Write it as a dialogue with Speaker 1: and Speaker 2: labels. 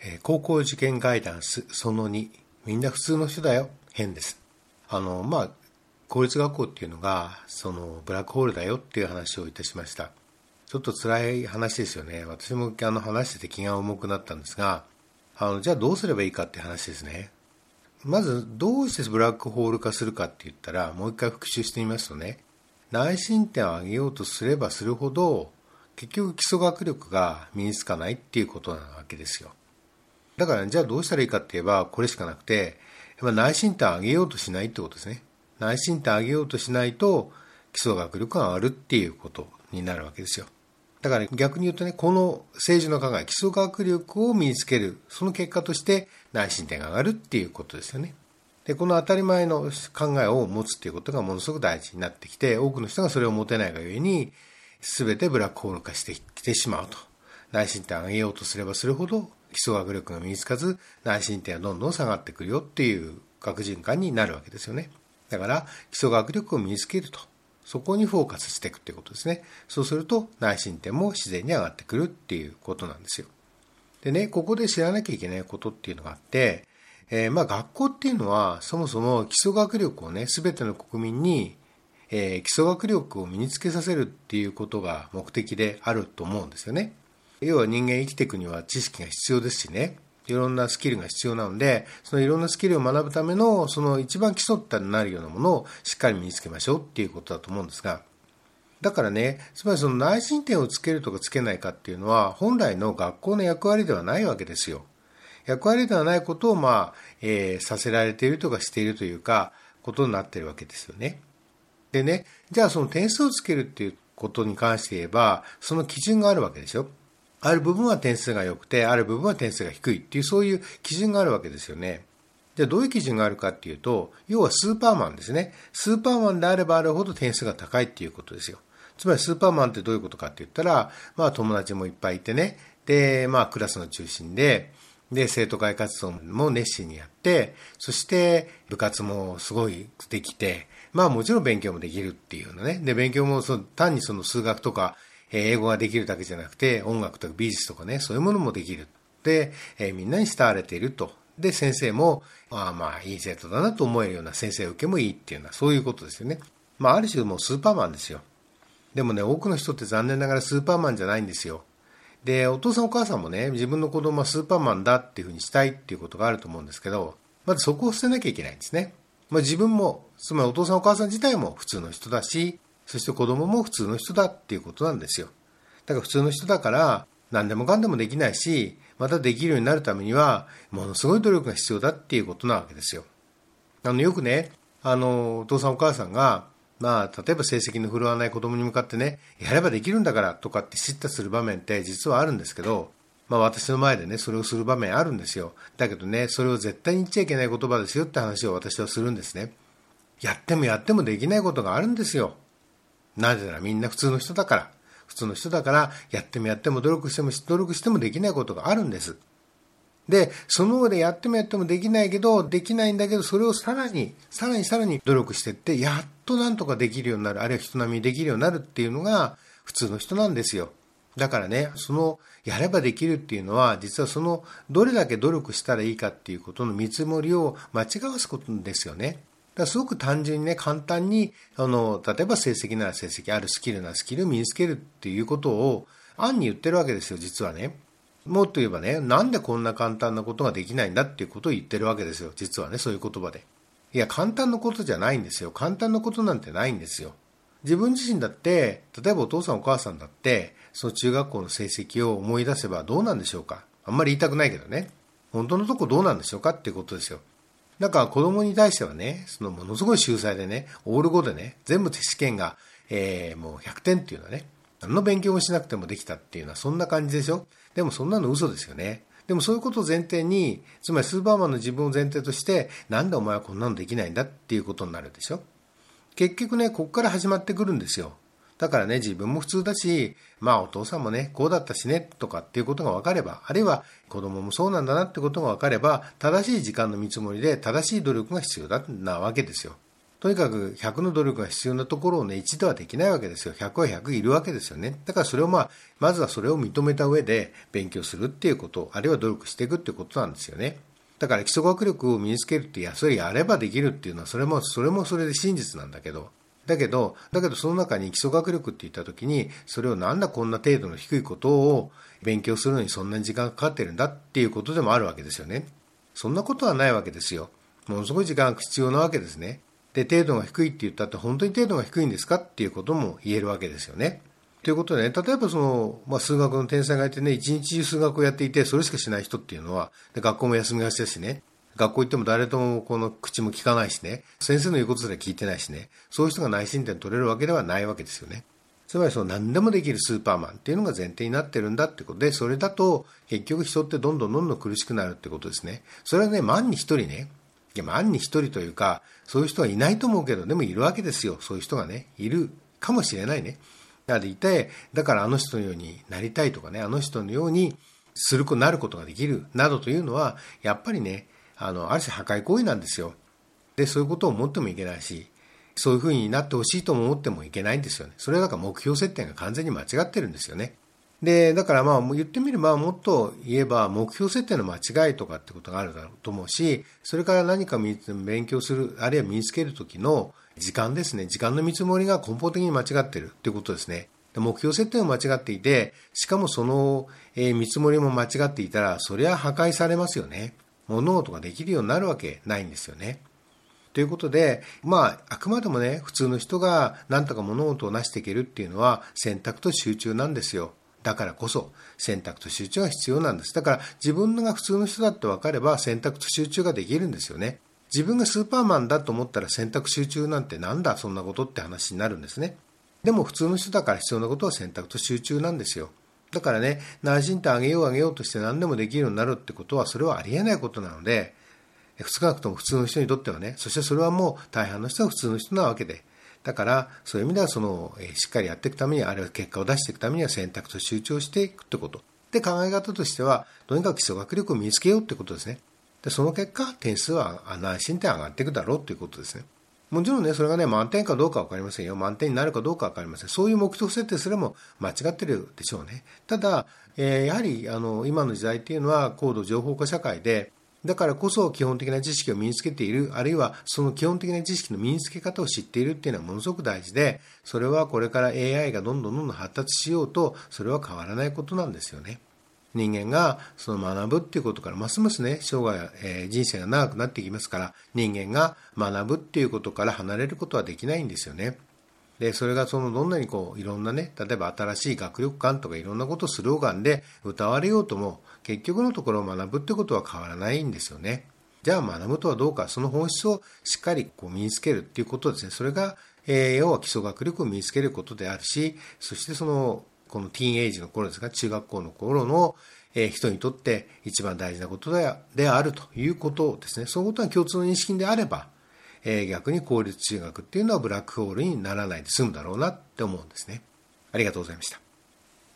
Speaker 1: え高校受験ガイダンスその2みんな普通の人だよ。編です。あのまあ公立学校っていうのがそのブラックホールだよっていう話をいたしました。ちょっと辛い話ですよね。私もあの話してて気が重くなったんですがあのじゃあどうすればいいかって話ですね。まずどうしてブラックホール化するかって言ったらもう一回復習してみますとね。内申点を上げようとすればするほど結局基礎学力が身につかないっていうことなわけですよ。だから、じゃあどうしたらいいかって言えばこれしかなくてやっぱ内申点上げようとしないってことですね内申点上げようとしないと基礎学力が上がるっていうことになるわけですよだから逆に言うとね、この政治の考え、基礎学力を身につける、その結果として内申点が上がるっていうことですよね。で、この当たり前の考えを持つっていうことがものすごく大事になってきて、多くの人がそれを持てないがゆえに、全てブラックホール化してきてしまうと。内申点を上げようとすればするほど、基礎学力が身につかず、内申点はどんどん下がってくるよっていう学循環になるわけですよね。だから、基礎学力を身につけると。そこにフォーカスしていくっていうことですね。そうすると内申点も自然に上がってくるっていうことなんですよ。でね、ここで知らなきゃいけないことっていうのがあって、えー、まあ学校っていうのはそもそも基礎学力をね、すべての国民に、え、基礎学力を身につけさせるっていうことが目的であると思うんですよね。要は人間生きていくには知識が必要ですしね。いろんなスキルが必要なので、そのいろんなスキルを学ぶための、その一番基礎ってなるようなものをしっかり身につけましょうっていうことだと思うんですが、だからね、つまりその内申点をつけるとかつけないかっていうのは、本来の学校の役割ではないわけですよ。役割ではないことを、まあ、えー、させられているとかしているというか、ことになってるわけですよね。でね、じゃあその点数をつけるっていうことに関して言えば、その基準があるわけでしょ。ある部分は点数が良くて、ある部分は点数が低いっていう、そういう基準があるわけですよね。じゃあどういう基準があるかっていうと、要はスーパーマンですね。スーパーマンであればあるほど点数が高いっていうことですよ。つまりスーパーマンってどういうことかって言ったら、まあ友達もいっぱいいてね、で、まあクラスの中心で、で、生徒会活動も熱心にやって、そして部活もすごいできて、まあもちろん勉強もできるっていうのね。で、勉強もその単にその数学とか英語ができるだけじゃなくて、音楽とか美術とかね、そういうものもできる。で、え、みんなに慕われていると。で、先生も、ああまあ、いい生徒だなと思えるような先生受けもいいっていうのは、そういうことですよね。まあ、ある種もうスーパーマンですよ。でもね、多くの人って残念ながらスーパーマンじゃないんですよ。で、お父さんお母さんもね、自分の子供はスーパーマンだっていうふうにしたいっていうことがあると思うんですけど、まずそこを捨てなきゃいけないんですね。まあ、自分も、つまりお父さんお母さん自体も普通の人だし、そして子供も普通の人だっていうことなんですよ。だから普通の人だから何でもかんでもできないし、またできるようになるためには、ものすごい努力が必要だっていうことなわけですよ。あの、よくね、あの、お父さんお母さんが、まあ、例えば成績の振るわない子供に向かってね、やればできるんだからとかって叱咤する場面って実はあるんですけど、まあ私の前でね、それをする場面あるんですよ。だけどね、それを絶対に言っちゃいけない言葉ですよって話を私はするんですね。やってもやってもできないことがあるんですよ。なぜならみんな普通の人だから。普通の人だから、やってもやっても努力しても、努力してもできないことがあるんです。で、その上でやってもやってもできないけど、できないんだけど、それをさらに、さらにさらに努力していって、やっとなんとかできるようになる、あるいは人並みにできるようになるっていうのが普通の人なんですよ。だからね、その、やればできるっていうのは、実はその、どれだけ努力したらいいかっていうことの見積もりを間違わすことですよね。だすごく単純にね、簡単に、あの、例えば成績なら成績、あるスキルならスキルを身につけるっていうことを、案に言ってるわけですよ、実はね。もっと言えばね、なんでこんな簡単なことができないんだっていうことを言ってるわけですよ、実はね、そういう言葉で。いや、簡単なことじゃないんですよ。簡単なことなんてないんですよ。自分自身だって、例えばお父さんお母さんだって、その中学校の成績を思い出せばどうなんでしょうか。あんまり言いたくないけどね。本当のとこどうなんでしょうかっていうことですよ。だから子供に対してはね、そのものすごい秀才でね、オール5でね、全部試験が、えー、もう100点っていうのはね、何の勉強もしなくてもできたっていうのはそんな感じでしょ？でもそんなの嘘ですよね。でもそういうことを前提に、つまりスーパーマンの自分を前提として、なんでお前はこんなのできないんだっていうことになるでしょ？結局ね、ここから始まってくるんですよ。だからね、自分も普通だし、まあお父さんもね、こうだったしね、とかっていうことが分かれば、あるいは子供もそうなんだなってことが分かれば、正しい時間の見積もりで正しい努力が必要だなわけですよ。とにかく100の努力が必要なところをね、1ではできないわけですよ。100は100いるわけですよね。だからそれをまあ、まずはそれを認めた上で勉強するっていうこと、あるいは努力していくっていうことなんですよね。だから基礎学力を身につけるって、いや、それやればできるっていうのは、それも、それもそれで真実なんだけど、だけど、だけどその中に基礎学力って言った時に、それをなんだこんな程度の低いことを勉強するのにそんなに時間がかかってるんだっていうことでもあるわけですよね。そんなことはないわけですよ。ものすごい時間が必要なわけですね。で、程度が低いって言ったって本当に程度が低いんですかっていうことも言えるわけですよね。ということでね、例えばその、まあ、数学の天才がいてね、一日中数学をやっていて、それしかしない人っていうのは、で学校も休みがちだしね、学校行っても誰ともこの口も聞かないしね、先生の言うことすら聞いてないしね、そういう人が内申点取れるわけではないわけですよね。つまりその何でもできるスーパーマンっていうのが前提になってるんだってことで、それだと結局人ってどんどんどんどん苦しくなるってことですね。それはね、万に一人ね、いや万に一人というか、そういう人はいないと思うけど、でもいるわけですよ。そういう人がね、いるかもしれないね。だからいて、だからあの人のようになりたいとかね、あの人のようにするこなることができるなどというのは、やっぱりね、あの、ある種破壊行為なんですよ。で、そういうことを思ってもいけないし、そういうふうになってほしいと思ってもいけないんですよね。それはだから目標設定が完全に間違ってるんですよね。で、だからまあ言ってみればもっと言えば目標設定の間違いとかってことがあるだろうと思うし、それから何か勉強する、あるいは身につけるときの時間ですね。時間の見積もりが根本的に間違ってるっていうことですね。目標設定も間違っていて、しかもその見積もりも間違っていたら、そりゃ破壊されますよね。物事ができるようになるわけないんですよね。ということで、まあ、あくまでもね、普通の人が何とか物事を成していけるっていうのは選択と集中なんですよ。だからこそ選択と集中が必要なんです。だから自分が普通の人だって分かれば選択と集中ができるんですよね。自分がスーパーマンだと思ったら選択集中なんてなんだそんなことって話になるんですね。でも普通の人だから必要なことは選択と集中なんですよ。だからね、馴染んであげようあげようとして何でもできるようになるってことは、それはありえないことなので、少なくとも普通の人にとってはね、そしてそれはもう大半の人は普通の人なわけで、だから、そういう意味では、その、しっかりやっていくために、あるいは結果を出していくためには選択と集中していくってこと。で、考え方としては、とにかく基礎学力を身につけようってことですね。で、その結果、点数は安心点上がっていくだろうということですね。もちろんね、それがね、満点かどうかわかりませんよ。満点になるかどうかわかりません。そういう目標設定すれも間違ってるでしょうね。ただ、えー、やはり、あの、今の時代っていうのは高度情報化社会で、だからこそ基本的な知識を身につけている、あるいはその基本的な知識の身につけ方を知っているっていうのはものすごく大事で、それはこれから AI がどんどんどんどん発達しようと、それは変わらないことなんですよね。人間がその学ぶっていうことからますますね、生涯、えー、人生が長くなっていきますから、人間が学ぶっていうことから離れることはできないんですよね。で、それがそのどんなにこういろんなね、例えば新しい学力観とかいろんなことをスローガンで歌われようとも、結局のところを学ぶってことは変わらないんですよね。じゃあ学ぶとはどうか、その本質をしっかりこう身につけるっていうことですね。それが、えー、要は基礎学力を身につけることであるし、そしてそのこのティーンエイジの頃ですが、中学校の頃の、え人にとって一番大事なことであるということですね。そういうことが共通の認識であれば、え逆に公立中学っていうのはブラックホールにならないで済むだろうなって思うんですね。ありがとうございました。